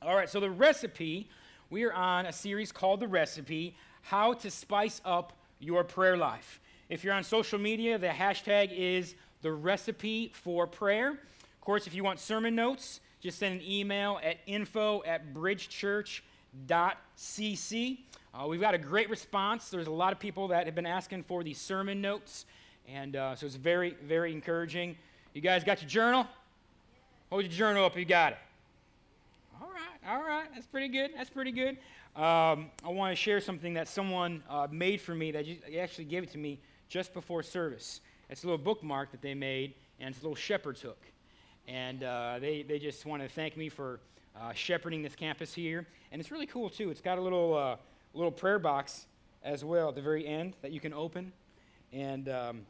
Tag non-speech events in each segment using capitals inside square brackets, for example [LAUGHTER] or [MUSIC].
All right, so the recipe, we are on a series called The Recipe How to Spice Up Your Prayer Life. If you're on social media, the hashtag is The Recipe for Prayer. Of course, if you want sermon notes, just send an email at info at bridgechurch.cc. Uh, we've got a great response. There's a lot of people that have been asking for these sermon notes, and uh, so it's very, very encouraging. You guys got your journal? Hold your journal up, you got it. All right, that's pretty good. That's pretty good. Um, I want to share something that someone uh, made for me that actually gave it to me just before service. It's a little bookmark that they made, and it's a little shepherd's hook. And uh, they, they just want to thank me for uh, shepherding this campus here. And it's really cool, too. It's got a little, uh, little prayer box as well at the very end that you can open. And, um,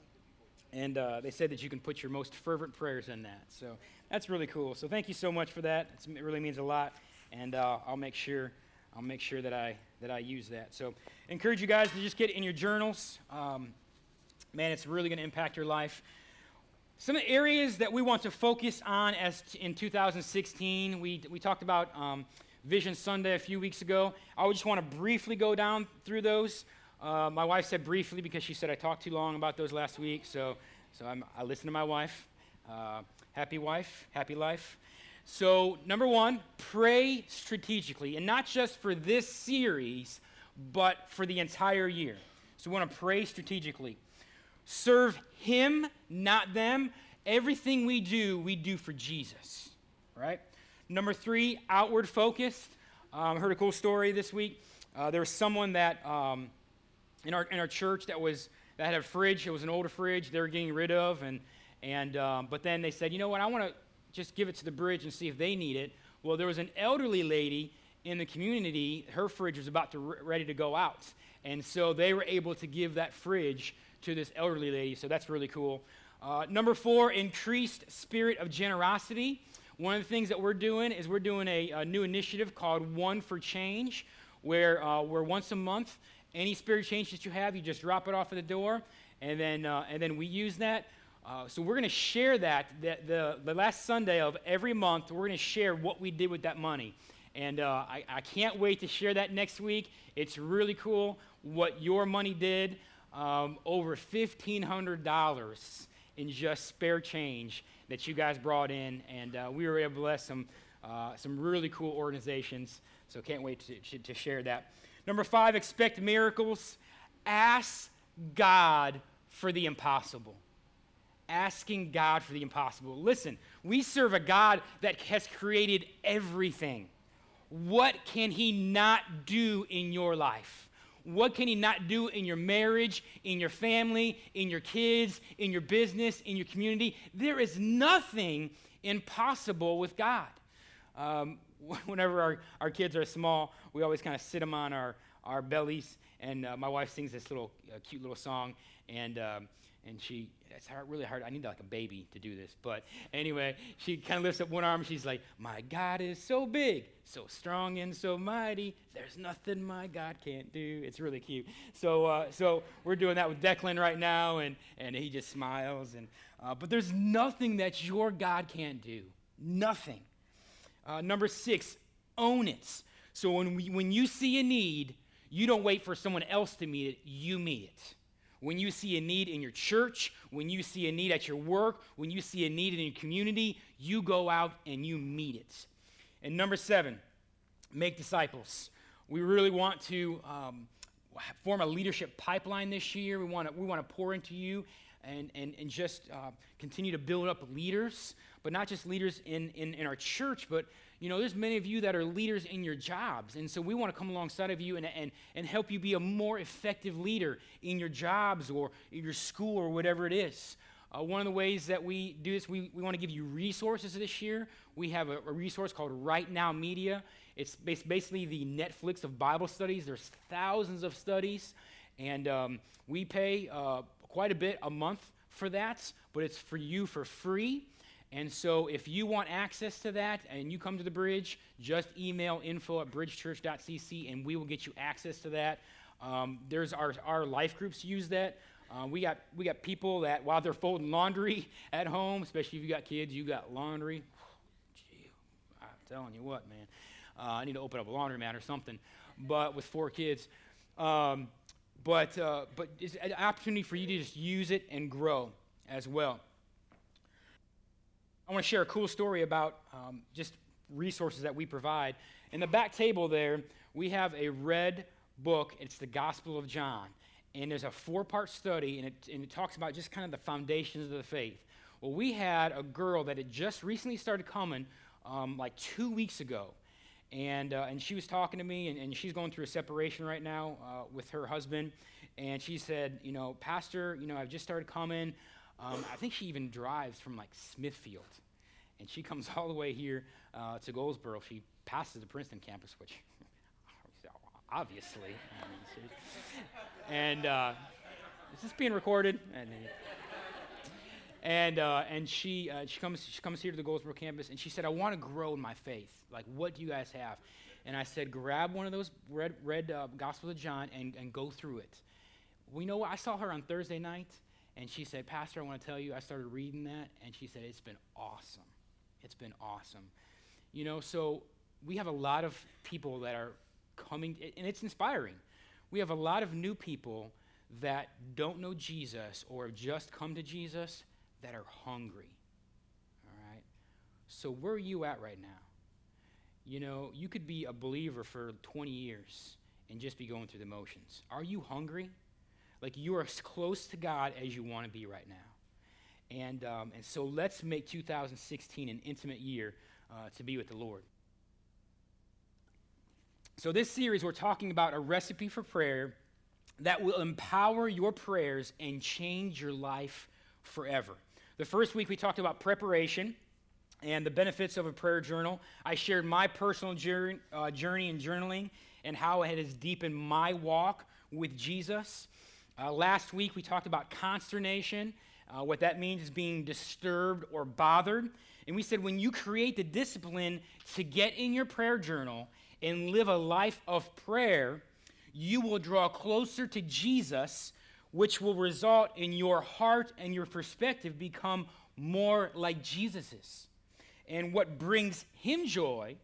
and uh, they said that you can put your most fervent prayers in that. So that's really cool. So thank you so much for that. It's, it really means a lot. And uh, I'll make sure I'll make sure that I that I use that. So encourage you guys to just get in your journals. Um, man, it's really going to impact your life. Some of the areas that we want to focus on as t- in 2016, we, we talked about um, Vision Sunday a few weeks ago. I would just want to briefly go down through those. Uh, my wife said briefly because she said I talked too long about those last week, so, so I'm, i listen to my wife. Uh, happy wife, happy life. So, number one, pray strategically, and not just for this series, but for the entire year. So, we want to pray strategically. Serve Him, not them. Everything we do, we do for Jesus, right? Number three, outward focused. Um, I heard a cool story this week. Uh, there was someone that um, in our in our church that was that had a fridge. It was an older fridge. They were getting rid of, and and um, but then they said, you know what? I want to just give it to the bridge and see if they need it. Well, there was an elderly lady in the community. Her fridge was about to re- ready to go out, and so they were able to give that fridge to this elderly lady, so that's really cool. Uh, number four, increased spirit of generosity. One of the things that we're doing is we're doing a, a new initiative called One for Change, where, uh, where once a month, any spirit change that you have, you just drop it off at the door, and then, uh, and then we use that. Uh, so we're going to share that, the, the, the, last Sunday of every month, we're going to share what we did with that money. And uh, I, I can't wait to share that next week. It's really cool what your money did um, over $1,500 in just spare change that you guys brought in. And uh, we were able to bless some, uh, some really cool organizations. So can't wait to, to share that. Number five, expect miracles. Ask God for the impossible. Asking God for the impossible. Listen, we serve a God that has created everything. What can He not do in your life? What can He not do in your marriage, in your family, in your kids, in your business, in your community? There is nothing impossible with God. Um, [LAUGHS] whenever our, our kids are small, we always kind of sit them on our, our bellies, and uh, my wife sings this little uh, cute little song, and um, and she it's hard, really hard. I need like a baby to do this. But anyway, she kind of lifts up one arm. She's like, My God is so big, so strong, and so mighty. There's nothing my God can't do. It's really cute. So, uh, so we're doing that with Declan right now, and, and he just smiles. And, uh, but there's nothing that your God can't do. Nothing. Uh, number six, own it. So when, we, when you see a need, you don't wait for someone else to meet it, you meet it. When you see a need in your church, when you see a need at your work, when you see a need in your community, you go out and you meet it. And number seven, make disciples. We really want to um, form a leadership pipeline this year. We want to, we want to pour into you and, and, and just uh, continue to build up leaders, but not just leaders in, in, in our church, but you know, there's many of you that are leaders in your jobs. And so we want to come alongside of you and, and, and help you be a more effective leader in your jobs or in your school or whatever it is. Uh, one of the ways that we do this, we, we want to give you resources this year. We have a, a resource called Right Now Media. It's basically the Netflix of Bible studies. There's thousands of studies, and um, we pay uh, quite a bit a month for that, but it's for you for free. And so if you want access to that and you come to the bridge, just email info at bridgechurch.cc and we will get you access to that. Um, there's our, our life groups use that. Uh, we, got, we got people that while they're folding laundry [LAUGHS] at home, especially if you got kids, you got laundry. Gee, I'm telling you what, man. Uh, I need to open up a laundromat or something. But with four kids, um, but uh, but it's an opportunity for you to just use it and grow as well. I want to share a cool story about um, just resources that we provide. In the back table there, we have a red book. It's the Gospel of John. And there's a four part study, and it, and it talks about just kind of the foundations of the faith. Well, we had a girl that had just recently started coming um, like two weeks ago. And, uh, and she was talking to me, and, and, she's going through a separation right now uh, with her husband. And she said, You know, Pastor, you know, I've just started coming. Um, I think she even drives from like Smithfield. And she comes [LAUGHS] all the way here uh, to Goldsboro. She passes the Princeton campus, which [LAUGHS] obviously. [LAUGHS] and uh, is this being recorded? And, and, uh, and she, uh, she, comes, she comes here to the Goldsboro campus and she said, I want to grow in my faith. Like, what do you guys have? And I said, grab one of those red, red uh, Gospel of John and, and go through it. We know? I saw her on Thursday night and she said, Pastor, I want to tell you, I started reading that. And she said, it's been awesome. It's been awesome. You know, so we have a lot of people that are coming, and it's inspiring. We have a lot of new people that don't know Jesus or have just come to Jesus that are hungry. All right? So, where are you at right now? You know, you could be a believer for 20 years and just be going through the motions. Are you hungry? Like you are as close to God as you want to be right now. And, um, and so let's make 2016 an intimate year uh, to be with the Lord. So, this series, we're talking about a recipe for prayer that will empower your prayers and change your life forever. The first week, we talked about preparation and the benefits of a prayer journal. I shared my personal journey, uh, journey in journaling and how it has deepened my walk with Jesus. Uh, last week, we talked about consternation. Uh, what that means is being disturbed or bothered. And we said when you create the discipline to get in your prayer journal and live a life of prayer, you will draw closer to Jesus, which will result in your heart and your perspective become more like Jesus's. And what brings him joy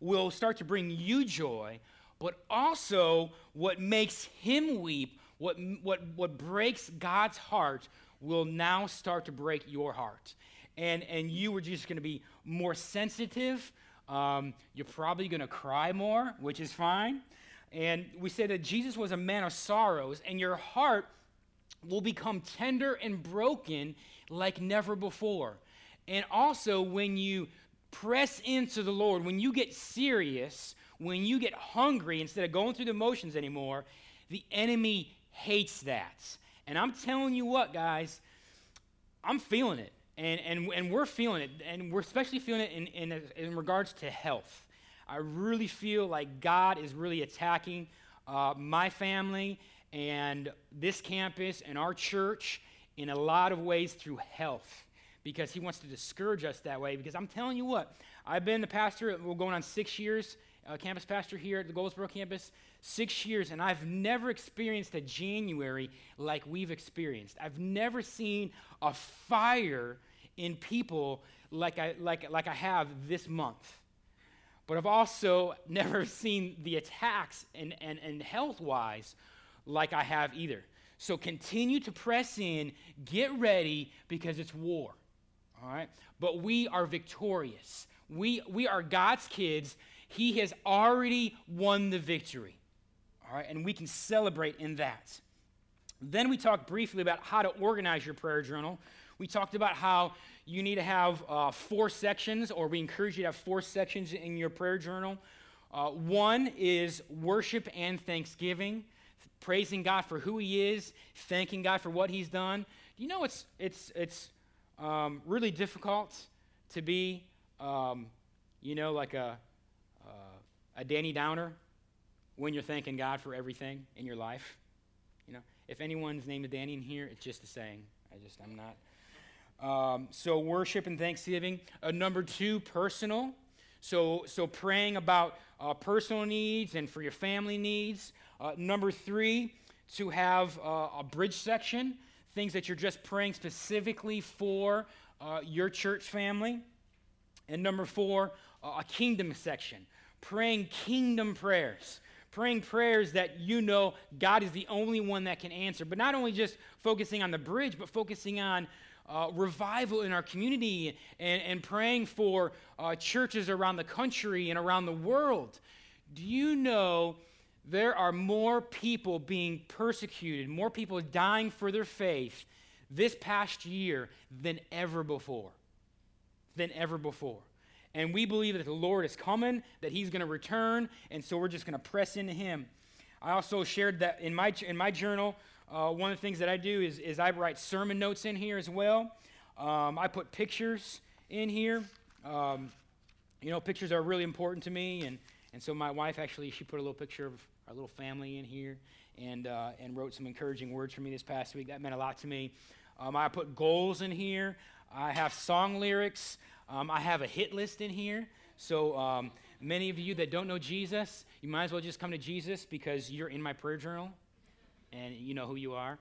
will start to bring you joy, but also what makes him weep, what, what, what breaks God's heart, will now start to break your heart. And, and you are just going to be more sensitive um, you're probably going to cry more, which is fine. And we say that Jesus was a man of sorrows, and your heart will become tender and broken like never before. And also, when you press into the Lord, when you get serious, when you get hungry instead of going through the motions anymore, the enemy hates that. And I'm telling you what, guys, I'm feeling it and, and, and we're feeling it, and we're especially feeling it in, in, in regards to health. I really feel like God is really attacking uh, my family and this campus and our church in a lot of ways through health because he wants to discourage us that way. Because I'm telling you what, I've been the pastor, we're going on six years, uh, campus pastor here at the Goldsboro campus, six years, and I've never experienced a January like we've experienced. I've never seen a fire in people like I, like, like I have this month. But I've also [LAUGHS] never seen the attacks and, and, and health wise like I have either. So continue to press in, get ready because it's war. All right? But we are victorious. We, we are God's kids. He has already won the victory. All right? And we can celebrate in that. Then we talked briefly about how to organize your prayer journal. We talked about how you need to have uh, four sections, or we encourage you to have four sections in your prayer journal. Uh, one is worship and thanksgiving, praising God for who He is, thanking God for what He's done. Do you know it's, it's, it's um, really difficult to be, um, you know, like a, uh, a Danny Downer when you're thanking God for everything in your life? You know, if anyone's named a Danny in here, it's just a saying. I just, I'm not. Um, so worship and thanksgiving. Uh, number two, personal. So, so praying about uh, personal needs and for your family needs. Uh, number three, to have uh, a bridge section, things that you're just praying specifically for uh, your church family. And number four, uh, a kingdom section, praying kingdom prayers praying prayers that you know God is the only one that can answer. But not only just focusing on the bridge, but focusing on uh, revival in our community and, and praying for uh, churches around the country and around the world. Do you know there are more people being persecuted, more people dying for their faith this past year than ever before? Than ever before. And we believe that the Lord is coming, that He's going to return, and so we're just going to press into Him. I also shared that in my, in my journal, uh, one of the things that I do is, is I write sermon notes in here as well. Um, I put pictures in here. Um, you know, pictures are really important to me, and, and so my wife actually, she put a little picture of our little family in here and, uh, and wrote some encouraging words for me this past week. That meant a lot to me. Um, I put goals in here. I have song lyrics. Um, I have a hit list in here. So, um, many of you that don't know Jesus, you might as well just come to Jesus because you're in my prayer journal and you know who you are.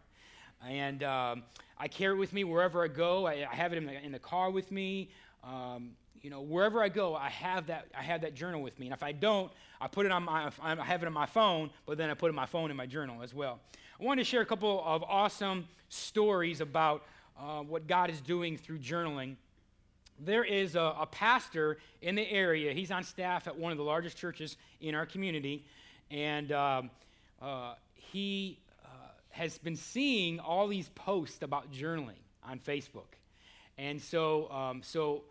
And um, I carry it with me wherever I go. I, I have it in the, in the, car with me. Um, you know, wherever I go, I have that. I have that journal with me. And if I don't, I put it on my. I have it on my phone, but then I put my phone in my journal as well. I wanted to share a couple of awesome stories about uh, what God is doing through journaling there is a, a, pastor in the area. He's on staff at one of the largest churches in our community. And um, uh, he uh, has been seeing all these posts about journaling on Facebook. And so, um, so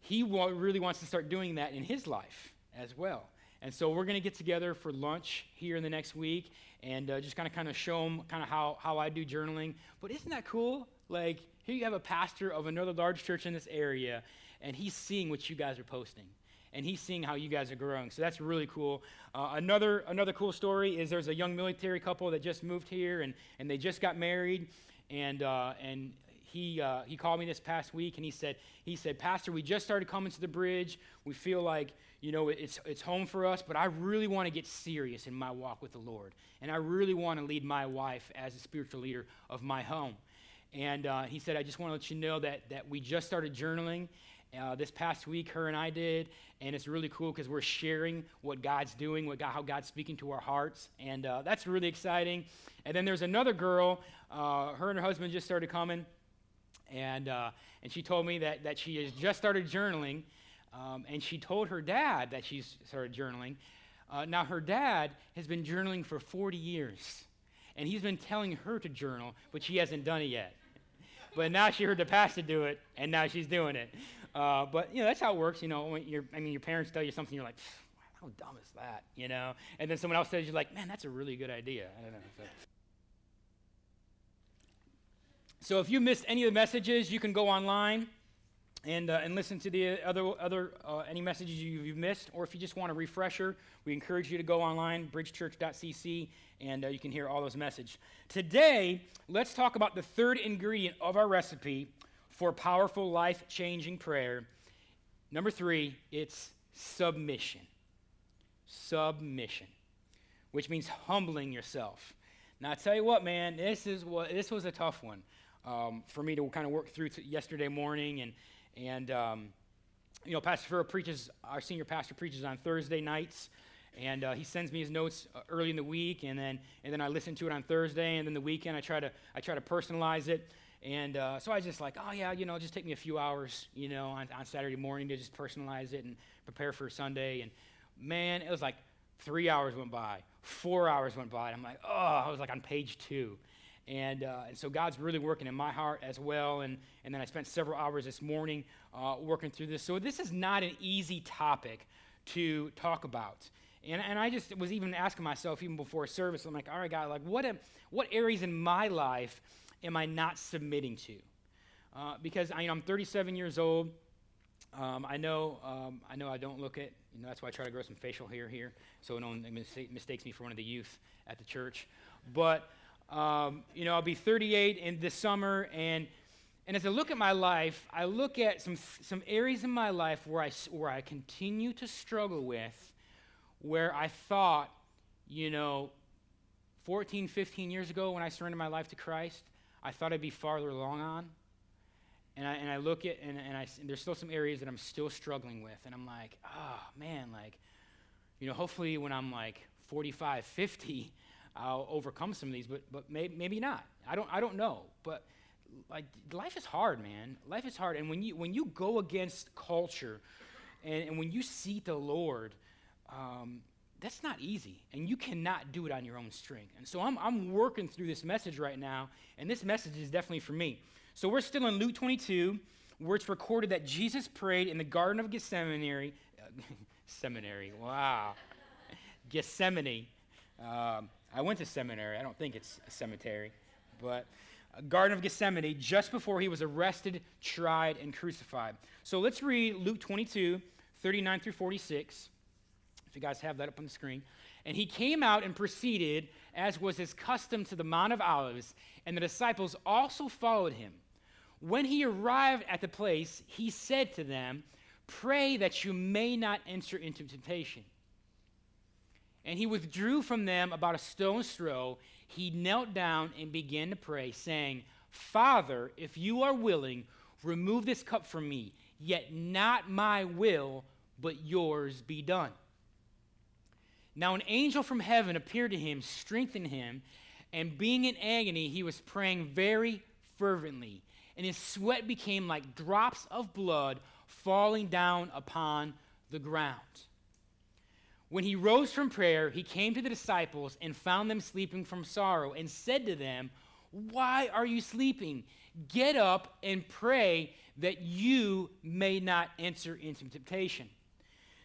he wa- really wants to start doing that in his life as well. And so we're going to get together for lunch here in the next week and uh, just kind of kind of show him kind of how, how I do journaling. But isn't that cool? Like, here you have a pastor of another large church in this area, and he's seeing what you guys are posting. And he's seeing how you guys are growing. So that's really cool. Uh, another, another cool story is there's a young military couple that just moved here, and, and they just got married. And, uh, and he, uh, he called me this past week, and he said, he said, Pastor, we just started coming to the bridge. We feel like, you know, it's, it's home for us, but I really want to get serious in my walk with the Lord. And I really want to lead my wife as a spiritual leader of my home. And uh, he said, I just want to let you know that, that we just started journaling. Uh, this past week, her and I did, and it's really cool because we're sharing what God's doing, what God, how God's speaking to our hearts, and uh, that's really exciting. And then there's another girl, uh, her and her husband just started coming, and, uh, and she told me that, that she has just started journaling, um, and she told her dad that she's started journaling. Uh, now, her dad has been journaling for 40 years, and he's been telling her to journal, but she hasn't done it yet. But now she heard the pastor do it, and now she's doing it. Uh, but you know that's how it works. You know, when you're, I mean, your parents tell you something, you're like, how dumb is that? You know, and then someone else says, you're like, man, that's a really good idea. I don't know. So. so if you missed any of the messages, you can go online and, uh, and listen to the other, other uh, any messages you've missed, or if you just want a refresher, we encourage you to go online, bridgechurch.cc, and uh, you can hear all those messages. Today, let's talk about the third ingredient of our recipe for powerful, life changing prayer. Number three, it's submission. Submission, which means humbling yourself. Now, I tell you what, man, this, is what, this was a tough one um, for me to kind of work through yesterday morning and and, um, you know, Pastor Farrell preaches, our senior pastor preaches on Thursday nights. And uh, he sends me his notes uh, early in the week, and then, and then I listen to it on Thursday, and then the weekend I try to, I try to personalize it. And uh, so I was just like, oh, yeah, you know, just take me a few hours, you know, on, on Saturday morning to just personalize it and prepare for Sunday. And man, it was like three hours went by, four hours went by. I'm like, oh, I was like on page two. And, uh, and so God's really working in my heart as well. And, and then I spent several hours this morning uh, working through this. So this is not an easy topic to talk about. And, and I just was even asking myself, even before service, I'm like, all right, God, like what, am, what areas in my life am I not submitting to? Uh, because I, you know, I'm 37 years old. Um, I know um, I know I don't look it. You know, that's why I try to grow some facial hair here, so no one mistakes me for one of the youth at the church. But um, you know, I'll be 38 in this summer, and and as I look at my life, I look at some some areas in my life where I where I continue to struggle with, where I thought, you know, 14, 15 years ago when I surrendered my life to Christ, I thought I'd be farther along on. And I, and I look at, and, and, I, and there's still some areas that I'm still struggling with. And I'm like, oh, man, like, you know, hopefully when I'm like 45, 50, I'll overcome some of these, but, but may, maybe not. I don't, I don't know. But like life is hard, man. Life is hard. And when you, when you go against culture and, and when you seek the Lord, um, that's not easy. And you cannot do it on your own strength. And so I'm, I'm working through this message right now, and this message is definitely for me. So we're still in Luke 22, where it's recorded that Jesus prayed in the Garden of Gethsemane. Uh, [LAUGHS] seminary, wow. Gethsemane. Um, I went to seminary. I don't think it's a cemetery, but uh, Garden of Gethsemane just before he was arrested, tried, and crucified. So let's read Luke 22, 39 through 46. If you guys have that up on the screen. And he came out and proceeded, as was his custom, to the Mount of Olives, and the disciples also followed him. When he arrived at the place, he said to them, Pray that you may not enter into temptation. And he withdrew from them about a stone's throw. He knelt down and began to pray, saying, Father, if you are willing, remove this cup from me, yet not my will, but yours be done. Now, an angel from heaven appeared to him, strengthened him, and being in agony, he was praying very fervently, and his sweat became like drops of blood falling down upon the ground. When he rose from prayer, he came to the disciples and found them sleeping from sorrow, and said to them, Why are you sleeping? Get up and pray that you may not enter into temptation.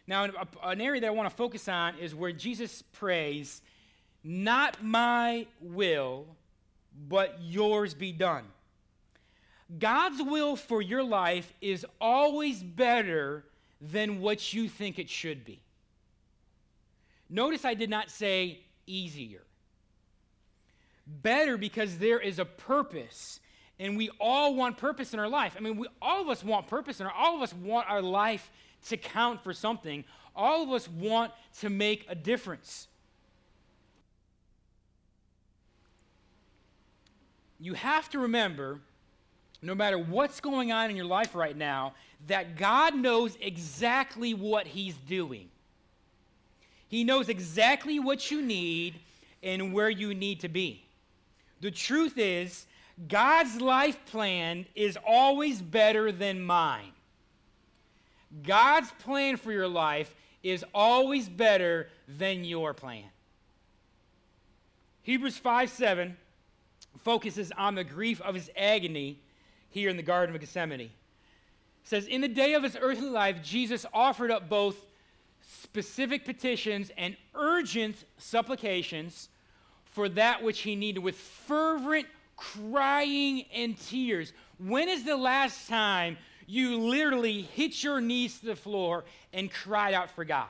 Now, an area that I want to focus on is where Jesus prays, Not my will, but yours be done. God's will for your life is always better than what you think it should be. Notice I did not say easier. Better because there is a purpose, and we all want purpose in our life. I mean, we, all of us want purpose, and all of us want our life to count for something. All of us want to make a difference. You have to remember, no matter what's going on in your life right now, that God knows exactly what He's doing. He knows exactly what you need and where you need to be. The truth is, God's life plan is always better than mine. God's plan for your life is always better than your plan. Hebrews 5 7 focuses on the grief of his agony here in the Garden of Gethsemane. It says, In the day of his earthly life, Jesus offered up both specific petitions and urgent supplications for that which he needed with fervent crying and tears. When is the last time you literally hit your knees to the floor and cried out for God.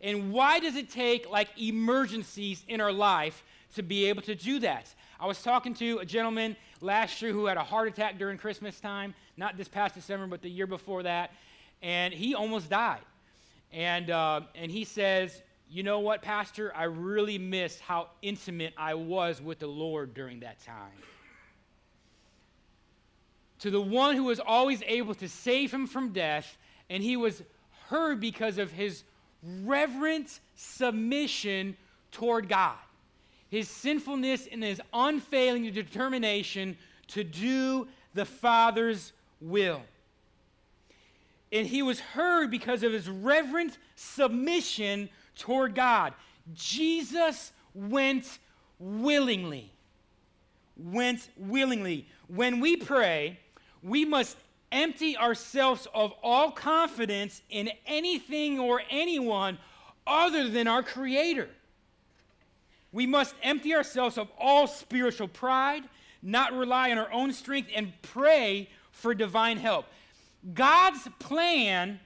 And why does it take like emergencies in our life to be able to do that? I was talking to a gentleman last year who had a heart attack during Christmas time, not this past December, but the year before that, and he almost died. And, uh, and he says, You know what, Pastor? I really miss how intimate I was with the Lord during that time to the one who was always able to save him from death, and he was heard because of his reverent submission toward God, his sinfulness, and his unfailing determination to do the Father's will. And he was heard because of his reverent submission toward God. Jesus went willingly. Went willingly. When we pray, we must empty ourselves of all confidence in anything or anyone other than our Creator. We must empty ourselves of all spiritual pride, not rely on our own strength, and pray for divine help. God's plan,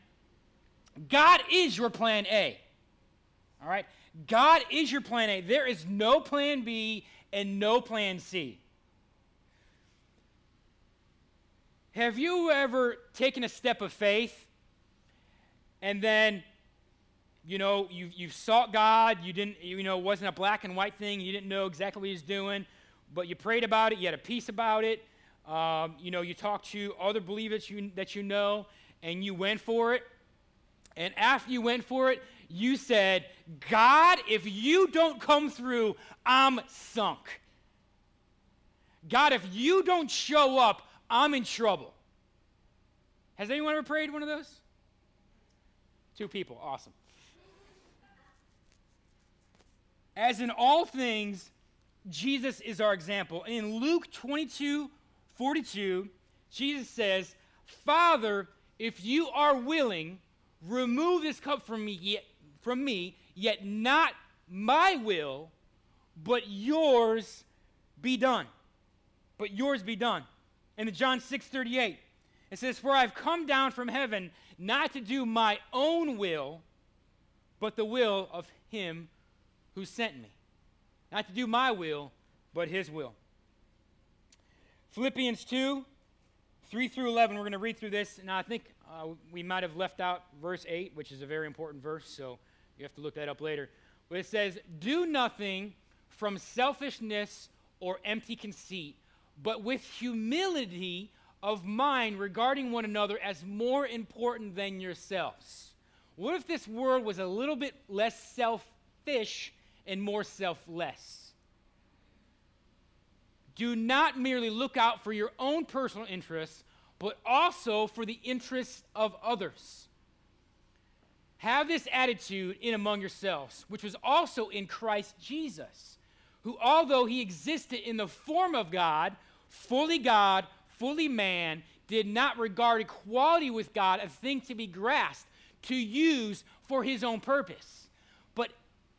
God is your plan A. All right? God is your plan A. There is no plan B and no plan C. Have you ever taken a step of faith and then, you know, you, you've sought God, you didn't, you know, it wasn't a black and white thing, you didn't know exactly what He was doing, but you prayed about it, you had a peace about it, um, you know, you talked to other believers you, that you know, and you went for it. And after you went for it, you said, God, if you don't come through, I'm sunk. God, if you don't show up, I'm in trouble. Has anyone ever prayed one of those? Two people, awesome. As in all things, Jesus is our example. In Luke 22 42, Jesus says, Father, if you are willing, remove this cup from me, yet, from me, yet not my will, but yours be done. But yours be done. And in John 6 38, it says, For I've come down from heaven not to do my own will, but the will of him who sent me. Not to do my will, but his will. Philippians 2, 3 through 11, we're going to read through this. Now, I think uh, we might have left out verse 8, which is a very important verse, so you have to look that up later. But it says, Do nothing from selfishness or empty conceit, but with humility of mind regarding one another as more important than yourselves. What if this world was a little bit less selfish and more selfless? Do not merely look out for your own personal interests, but also for the interests of others. Have this attitude in among yourselves, which was also in Christ Jesus, who, although he existed in the form of God, fully God, fully man, did not regard equality with God a thing to be grasped, to use for his own purpose, but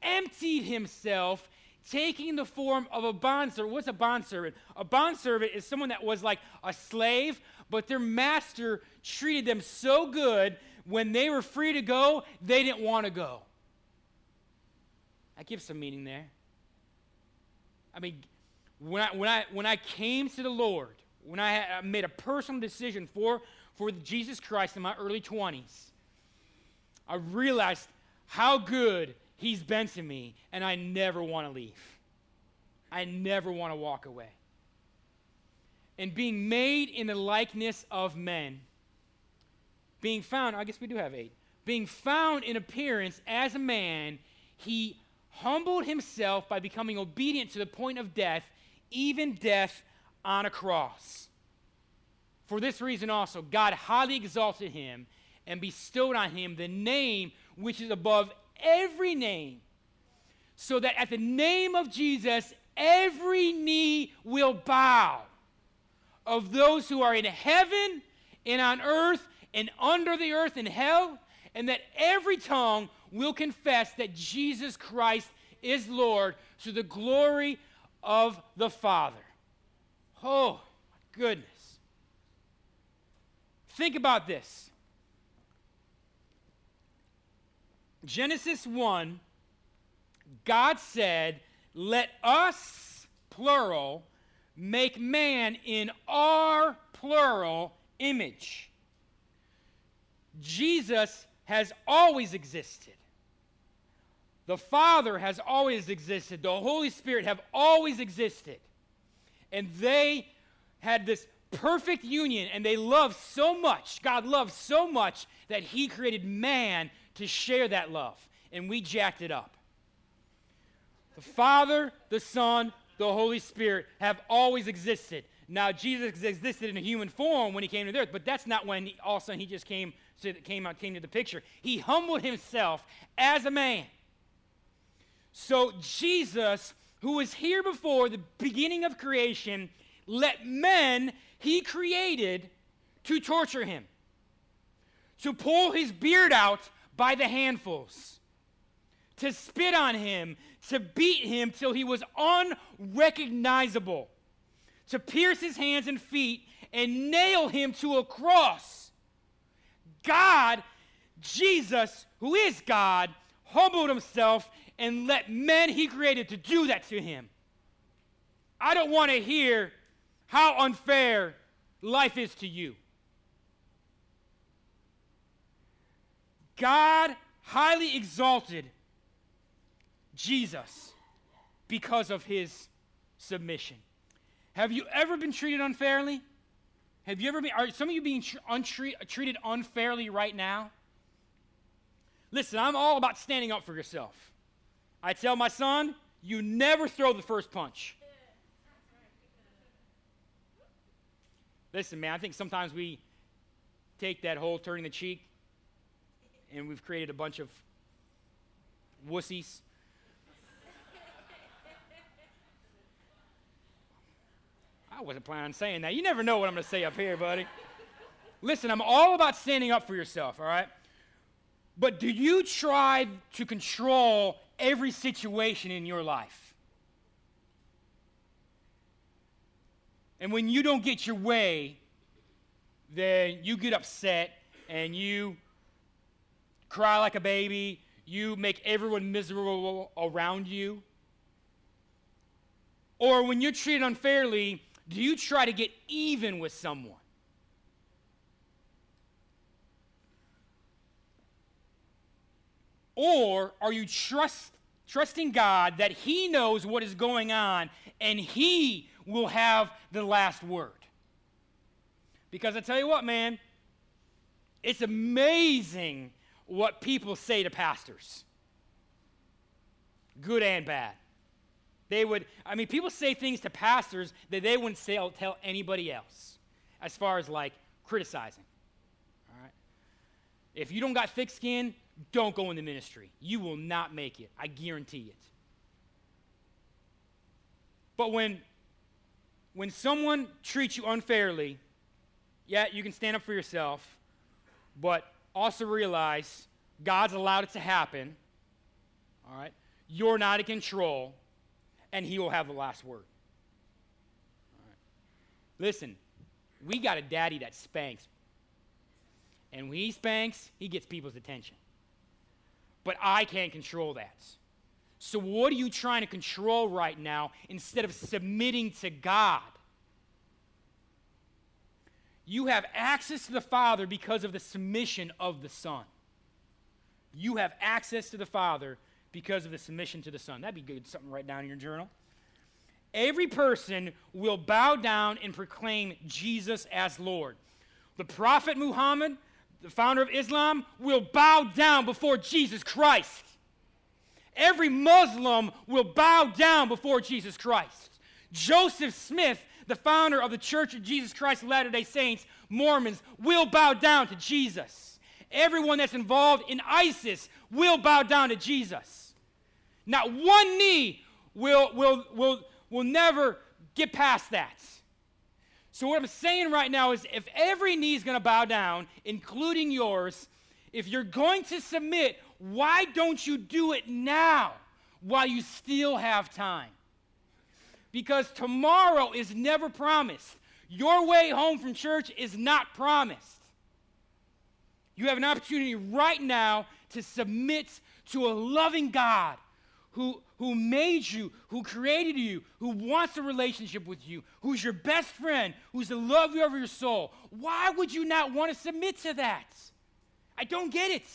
emptied himself, taking the form of a bondservant. What's a bondservant? A bondservant is someone that was like a slave, but their master treated them so good when they were free to go, they didn't want to go. That gives some meaning there. I mean, when I, when I, when I came to the Lord, when I, had, I made a personal decision for, for Jesus Christ in my early 20s, I realized how good He's been to me, and I never want to leave. I never want to walk away. And being made in the likeness of men, being found, I guess we do have eight, being found in appearance as a man, he humbled himself by becoming obedient to the point of death, even death on a cross. For this reason also, God highly exalted him and bestowed on him the name which is above every name, so that at the name of Jesus, every knee will bow of those who are in heaven and on earth and under the earth and hell, and that every tongue will confess that Jesus Christ is Lord to the glory of the Father. Oh, my goodness. Think about this. Genesis 1, God said, Let us, plural, make man in our plural image. Jesus has always existed. The Father has always existed. The Holy Spirit have always existed. And they had this perfect union and they loved so much. God loved so much that He created man to share that love. And we jacked it up. The Father, the Son, the Holy Spirit have always existed. Now, Jesus existed in a human form when he came to the earth, but that's not when he, all of a sudden he just came to, came out, came to the picture. He humbled himself as a man. So Jesus, who was here before the beginning of creation, let men he created to torture him, to pull his beard out by the handfuls, to spit on him, to beat him till he was unrecognizable, to pierce his hands and feet and nail him to a cross. God, Jesus, who is God, humbled himself and let men he created to do that to him. I don't want to hear how unfair life is to you. God highly exalted Jesus because of his submission. Have you ever been treated unfairly? Have you ever been, are some of you being treated unfairly right now? Listen, I'm all about standing up for yourself. I tell my son, you never throw the first punch. Listen, man, I think sometimes we take that whole turning the cheek and we've created a bunch of wussies. I wasn't planning on saying that. You never know what I'm going to say up here, buddy. Listen, I'm all about standing up for yourself, all right? But do you try to control every situation in your life? And when you don't get your way, then you get upset and you cry like a baby, you make everyone miserable around you. Or when you're treated unfairly, do you try to get even with someone? Or are you trust, trusting God that He knows what is going on and He will have the last word? Because I tell you what, man, it's amazing what people say to pastors, good and bad. They would, I mean, people say things to pastors that they wouldn't say, tell anybody else as far as like criticizing. All right? If you don't got thick skin, don't go in the ministry. You will not make it. I guarantee it. But when when someone treats you unfairly, yeah, you can stand up for yourself, but also realize God's allowed it to happen. All right? You're not in control, and He will have the last word. Listen, we got a daddy that spanks. And when he spanks, he gets people's attention but I can't control that. So, what are you trying to control right now instead of submitting to God? You have access to the Father because of the submission of the Son. You have access to the Father because of the submission to the Son. That'd be good, something right down in your journal. Every person will bow down and proclaim Jesus as Lord. The Prophet Muhammad the founder of Islam, will bow down before Jesus Christ. Every Muslim will bow down before Jesus Christ. Joseph Smith, the founder of the Church of Jesus Christ of Latter day Saints, Mormons, will bow down to Jesus. Everyone that's involved in ISIS will bow down to Jesus. Not one knee will, will, will, will never get past that. So, what I'm saying right now is if every knee is going to bow down, including yours, if you're going to submit, why don't you do it now while you still have time? Because tomorrow is never promised. Your way home from church is not promised. You have an opportunity right now to submit to a loving God who, who made you, who created you, who wants a relationship with you, who's your best friend, who's the love of your soul. Why would you not want to submit to that? I don't get it.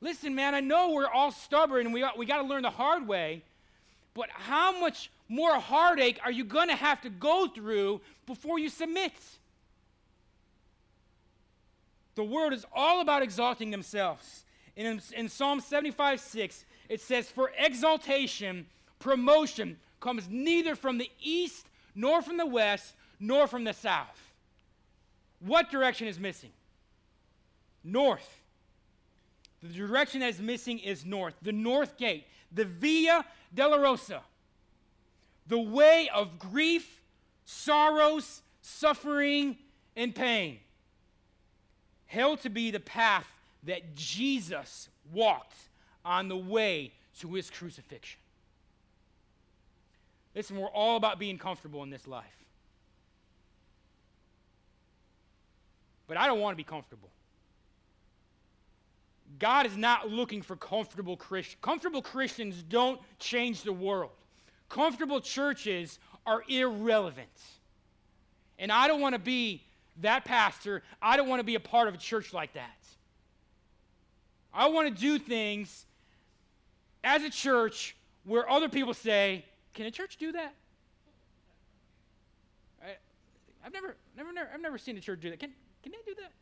Listen, man, I know we're all stubborn and we, we got to learn the hard way, but how much more heartache are you going to have to go through before you submit? The word is all about exalting themselves. In, in Psalm 75 6, it says, For exaltation, promotion comes neither from the east, nor from the west, nor from the south. What direction is missing? North. The direction that is missing is north. The north gate, the Via Dolorosa, the way of grief, sorrows, suffering, and pain, held to be the path that Jesus walked on the way to his crucifixion. Listen, we're all about being comfortable in this life. But I don't want to be comfortable. God is not looking for comfortable Christians. Comfortable Christians don't change the world. Comfortable churches are irrelevant. And I don't want to be that pastor. I don't want to be a part of a church like that. I want to do things as a church where other people say, Can a church do that? I, have never, never, never, I've never seen a church do that. Can, can they do that?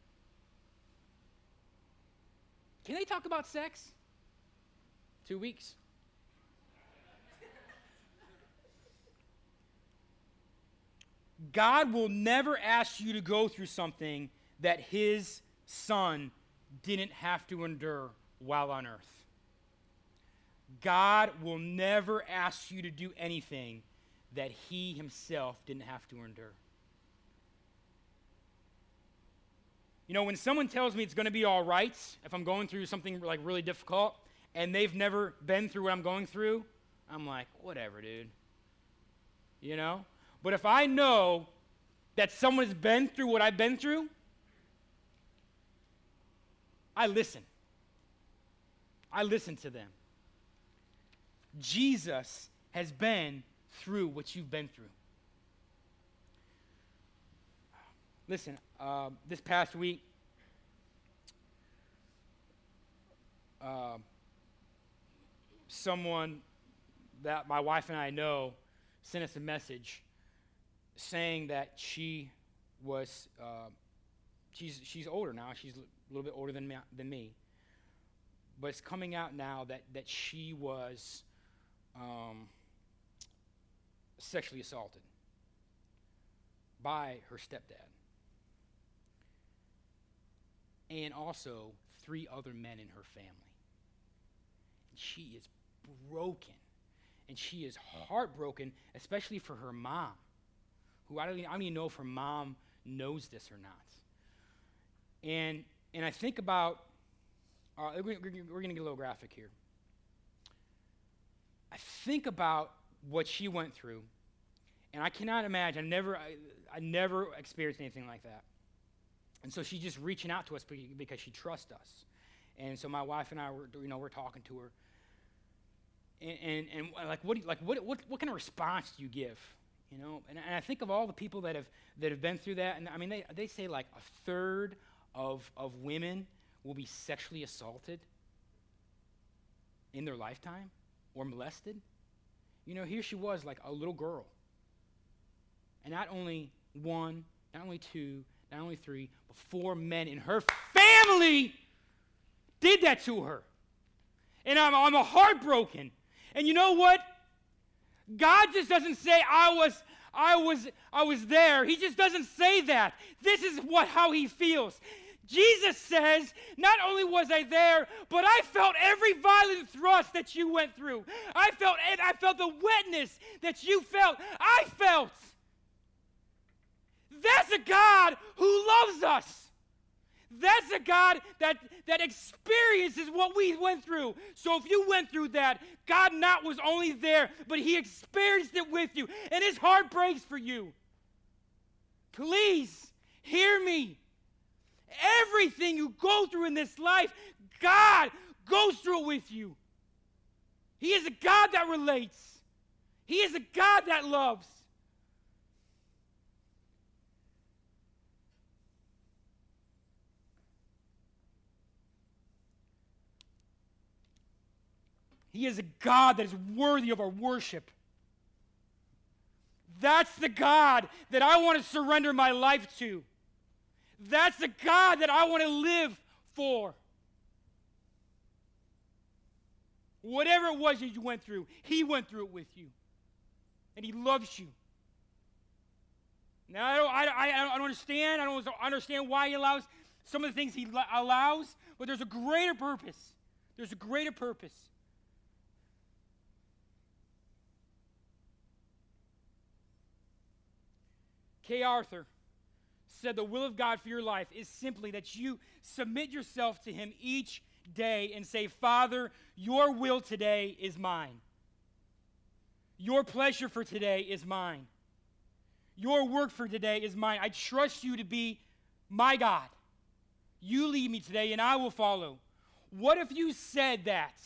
Can they talk about sex? Two weeks. God will never ask you to go through something that his son didn't have to endure while on earth. God will never ask you to do anything that he himself didn't have to endure. You know, when someone tells me it's going to be all right if I'm going through something like really difficult and they've never been through what I'm going through, I'm like, whatever, dude. You know? But if I know that someone has been through what I've been through, I listen. I listen to them. Jesus has been through what you've been through. Listen, uh, this past week, uh, someone that my wife and I know sent us a message saying that she was, uh, she's, she's older now. She's a little bit older than me, than me. But it's coming out now that, that she was um, sexually assaulted by her stepdad. And also three other men in her family. And she is broken. And she is heartbroken, especially for her mom who I don't, even, I don't even know if her mom knows this or not. And, and I think about, uh, we're, we're going to get a little graphic here. I think about what she went through, and I cannot imagine, I never, I, I never experienced anything like that. And so she's just reaching out to us because she trusts us. And so my wife and I were, you know, we're talking to her. And, and, and like, what, like what, what, what kind of response do you give? You know, and, and I think of all the people that have that have been through that, and I mean, they, they say like a third of, of women will be sexually assaulted in their lifetime or molested. You know, here she was like a little girl. And not only one, not only two, not only three, but four men in her family did that to her. And I'm, I'm heartbroken. And you know what? God just doesn't say I was I was I was there. He just doesn't say that. This is what how he feels. Jesus says, not only was I there, but I felt every violent thrust that you went through. I felt I felt the wetness that you felt. I felt. That's a God who loves us. That's a God that, that experiences what we went through. So if you went through that, God not was only there, but He experienced it with you, and His heart breaks for you. Please hear me. Everything you go through in this life, God goes through it with you. He is a God that relates. He is a God that loves. He is a God that is worthy of our worship. That's the God that I want to surrender my life to. That's the God that I want to live for. Whatever it was that you went through, He went through it with you. And He loves you. Now, I don't, I, I, I don't understand. I don't understand why He allows some of the things He allows, but there's a greater purpose. There's a greater purpose. Kay Arthur said the will of God for your life is simply that you submit yourself to Him each day and say, Father, your will today is mine. Your pleasure for today is mine. Your work for today is mine. I trust you to be my God. You lead me today and I will follow. What if you said that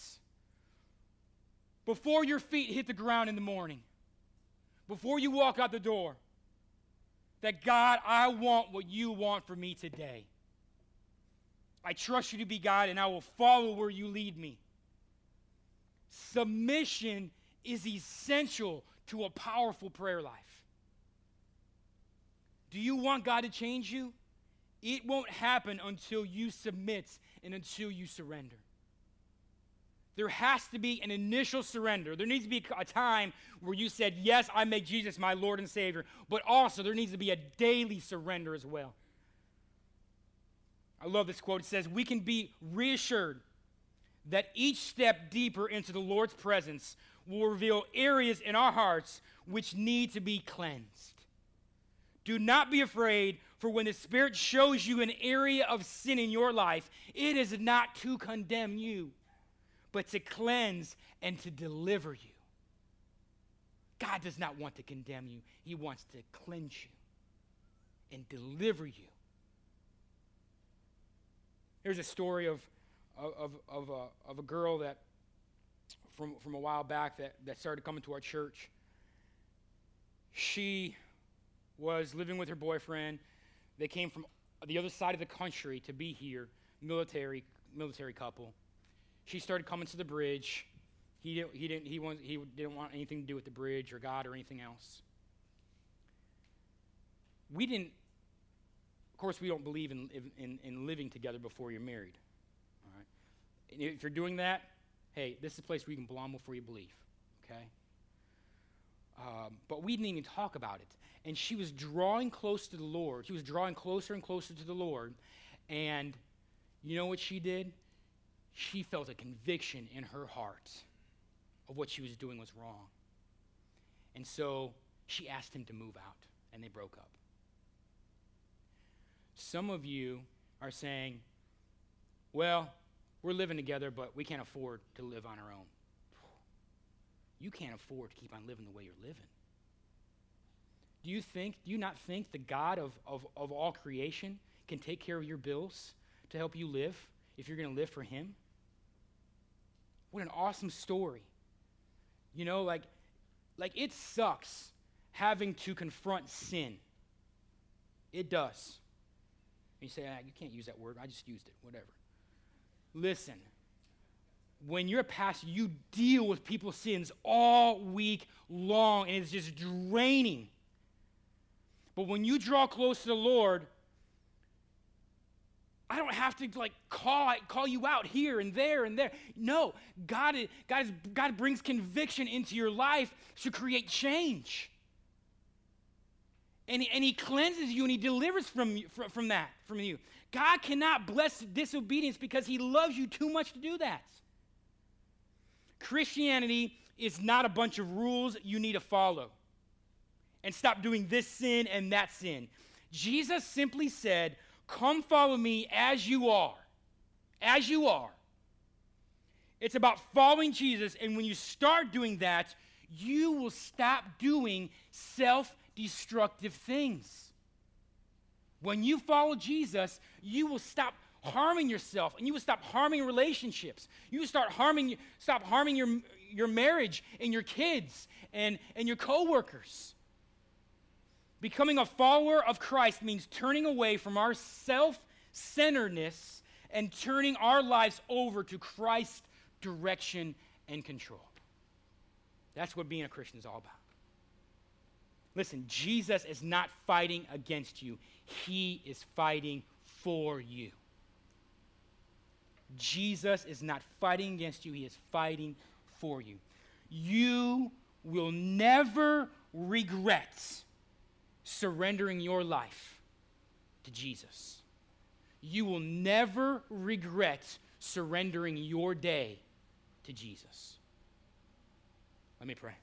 before your feet hit the ground in the morning? Before you walk out the door? That God, I want what you want for me today. I trust you to be God, and I will follow where you lead me. Submission is essential to a powerful prayer life. Do you want God to change you? It won't happen until you submit and until you surrender. There has to be an initial surrender. There needs to be a time where you said, Yes, I make Jesus my Lord and Savior, but also there needs to be a daily surrender as well. I love this quote. It says, We can be reassured that each step deeper into the Lord's presence will reveal areas in our hearts which need to be cleansed. Do not be afraid, for when the Spirit shows you an area of sin in your life, it is not to condemn you, but to cleanse and to deliver you. God does not want to condemn you, He wants to cleanse you and deliver you. There's a story of, of, of, a, of a girl that, from, from a while back, that, that started coming to our church. She was living with her boyfriend. They came from the other side of the country to be here, military, military couple. She started coming to the bridge. He didn't, he, didn't, he, want, he didn't want anything to do with the bridge or God or anything else. We didn't of course, we don't believe in, in, in living together before you're married. All right? And if you're doing that, hey, this is a place where you can belong before you believe. Okay? Um, but we didn't even talk about it. And she was drawing close to the Lord. She was drawing closer and closer to the Lord. And you know what she did? She felt a conviction in her heart of what she was doing was wrong. And so she asked him to move out, and they broke up. Some of you are saying, well, we're living together, but we can't afford to live on our own. You can't afford to keep on living the way you're living. Do you think, do you not think the God of, of, of all creation can take care of your bills to help you live if you're going to live for Him? What an awesome story. You know, like, like it sucks having to confront sin. It does. And you say, ah, you can't use that word. I just used it, whatever. Listen, when you're a pastor, you deal with people's sins all week long, and it's just draining. But when you draw close to the Lord, I don't have to like call, call you out here and there and there. No, God, God, is, God brings conviction into your life to create change. And and he cleanses you and he delivers from, from, from that from you. God cannot bless disobedience because he loves you too much to do that. Christianity is not a bunch of rules you need to follow. And stop doing this sin and that sin. Jesus simply said come follow me as you are as you are it's about following jesus and when you start doing that you will stop doing self destructive things. When you follow Jesus, you will stop harming yourself and you will stop harming relationships. You will start harming, stop harming your, your marriage and your kids and, and your coworkers. Becoming a follower of Christ means turning away from our self centeredness and turning our lives over to Christ's direction and control. That's what being a Christian is all about. Listen, Jesus is not fighting against you, He is fighting for you. Jesus is not fighting against you, He is fighting for you. You will never regret surrendering your life to Jesus. You will never regret surrendering your day to Jesus. Let me pray.